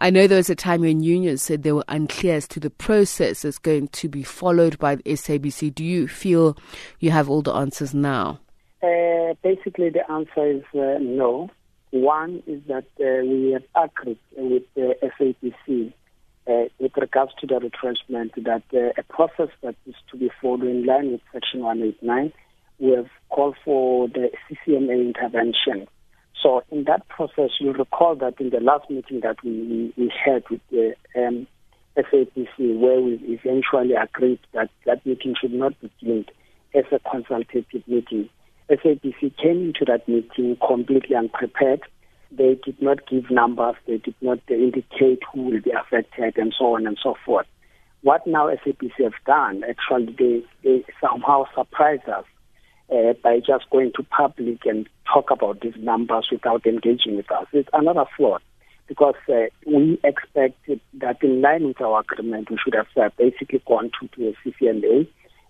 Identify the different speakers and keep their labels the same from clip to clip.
Speaker 1: I know there was a time when unions said they were unclear as to the process that's going to be followed by the SABC. Do you feel you have all the answers now?
Speaker 2: Uh, basically, the answer is uh, no. One is that uh, we have agreed with the SABC uh, with regards to the retrenchment that uh, a process that is to be followed in line with Section 189, we have called for the CCMA intervention so in that process, you'll recall that in the last meeting that we, we, had with the um, SABC, where we eventually agreed that that meeting should not be deemed as a consultative meeting. SABC came into that meeting completely unprepared. They did not give numbers. They did not indicate who will be affected and so on and so forth. What now SABC have done, actually, they, they somehow surprised us uh, by just going to public and talk about these numbers without engaging with us. It's another flaw because uh, we expected that in line with our agreement, we should have uh, basically gone to, to a CCMA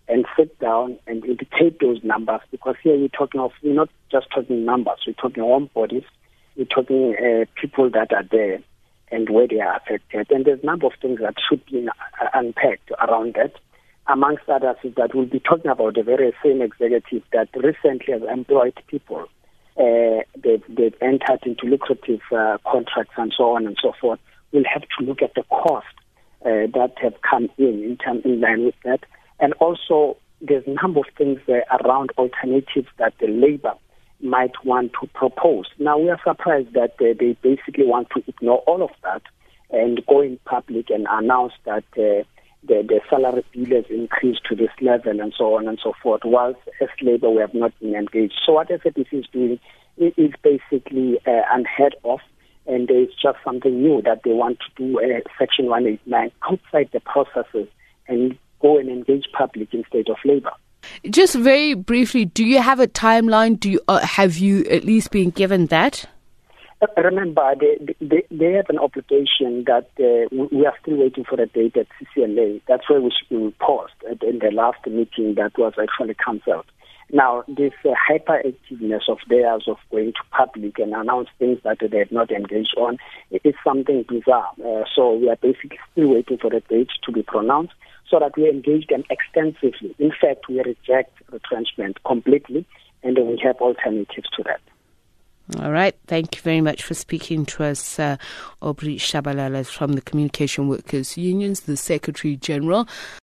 Speaker 2: and sit down and indicate those numbers because here we're talking of, we're not just talking numbers, we're talking home bodies, we're talking uh, people that are there and where they are affected. And there's a number of things that should be uh, unpacked around that amongst others, is that we'll be talking about the very same executive that recently has employed people. Uh, they've, they've, entered into lucrative uh, contracts and so on and so forth. We'll have to look at the cost uh, that have come in in, term, in line with that. And also, there's a number of things uh, around alternatives that the labor might want to propose. Now, we are surprised that uh, they basically want to ignore all of that and go in public and announce that uh, the, the salary bill has increased to this level and so on and so forth, whilst as labor we have not been engaged. So what SABC is doing is basically uh, unheard of, and it's just something new that they want to do uh, Section 189 outside the processes and go and engage public instead of labor.
Speaker 1: Just very briefly, do you have a timeline? Do you uh, have you at least been given that?
Speaker 2: Remember, they, they, they have an obligation that uh, we are still waiting for a date at CCMA. That's why we, we paused in the last meeting that was actually cancelled. Now, this uh, hyperactiveness of theirs of going to public and announce things that they have not engaged on is something bizarre. Uh, so we are basically still waiting for a date to be pronounced so that we engage them extensively. In fact, we reject retrenchment completely and we have alternatives to that.
Speaker 1: All right. Thank you very much for speaking to us, uh, Aubrey Tshabalala from the Communication Workers Unions, the Secretary General.